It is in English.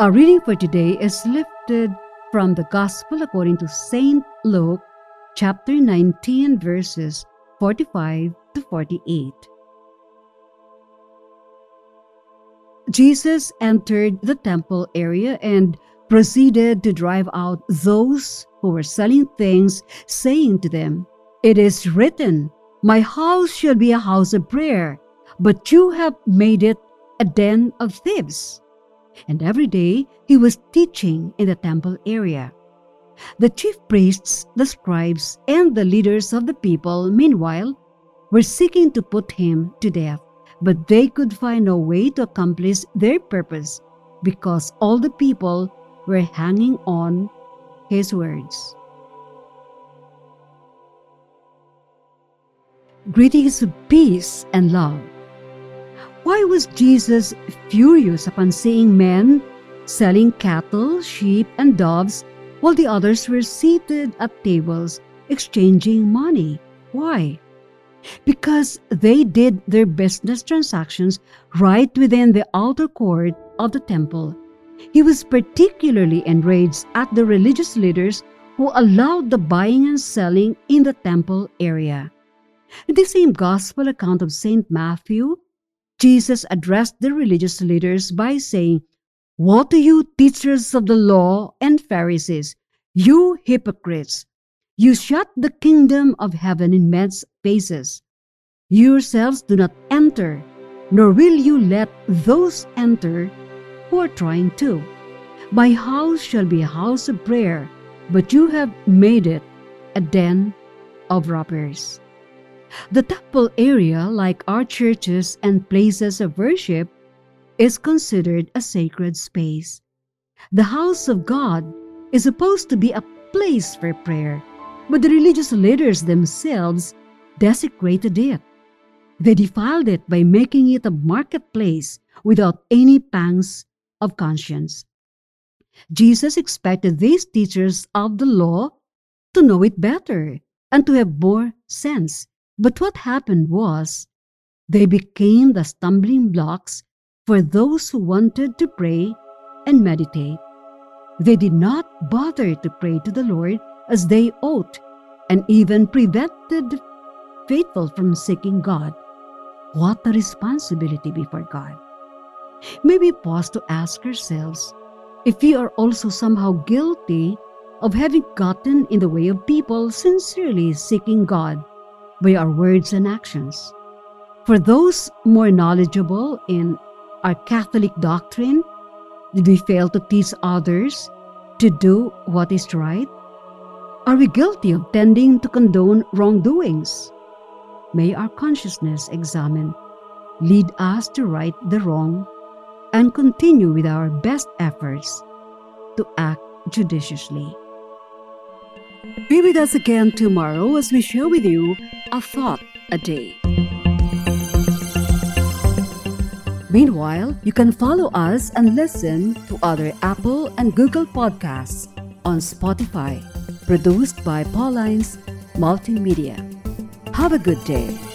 Our reading for today is lifted from the Gospel according to St. Luke, chapter 19, verses 45 to 48. Jesus entered the temple area and proceeded to drive out those who were selling things, saying to them, It is written, My house shall be a house of prayer, but you have made it a den of thieves and every day he was teaching in the temple area. The chief priests, the scribes, and the leaders of the people, meanwhile, were seeking to put him to death, but they could find no way to accomplish their purpose because all the people were hanging on his words. Greetings of peace and love. Why was Jesus furious upon seeing men selling cattle, sheep, and doves while the others were seated at tables exchanging money? Why? Because they did their business transactions right within the outer court of the temple. He was particularly enraged at the religious leaders who allowed the buying and selling in the temple area. The same gospel account of St. Matthew, Jesus addressed the religious leaders by saying, Woe to you, teachers of the law and Pharisees, you hypocrites! You shut the kingdom of heaven in men's faces. You yourselves do not enter, nor will you let those enter who are trying to. My house shall be a house of prayer, but you have made it a den of robbers. The temple area, like our churches and places of worship, is considered a sacred space. The house of God is supposed to be a place for prayer, but the religious leaders themselves desecrated it. They defiled it by making it a marketplace without any pangs of conscience. Jesus expected these teachers of the law to know it better and to have more sense but what happened was, they became the stumbling blocks for those who wanted to pray and meditate. They did not bother to pray to the Lord as they ought, and even prevented the faithful from seeking God. What a responsibility before God. May we pause to ask ourselves if we are also somehow guilty of having gotten in the way of people sincerely seeking God by our words and actions. For those more knowledgeable in our Catholic doctrine, did we fail to teach others to do what is right? Are we guilty of tending to condone wrongdoings? May our consciousness examine, lead us to right the wrong, and continue with our best efforts to act judiciously. Be with us again tomorrow as we share with you a thought a day. Meanwhile, you can follow us and listen to other Apple and Google podcasts on Spotify, produced by Paulines Multimedia. Have a good day.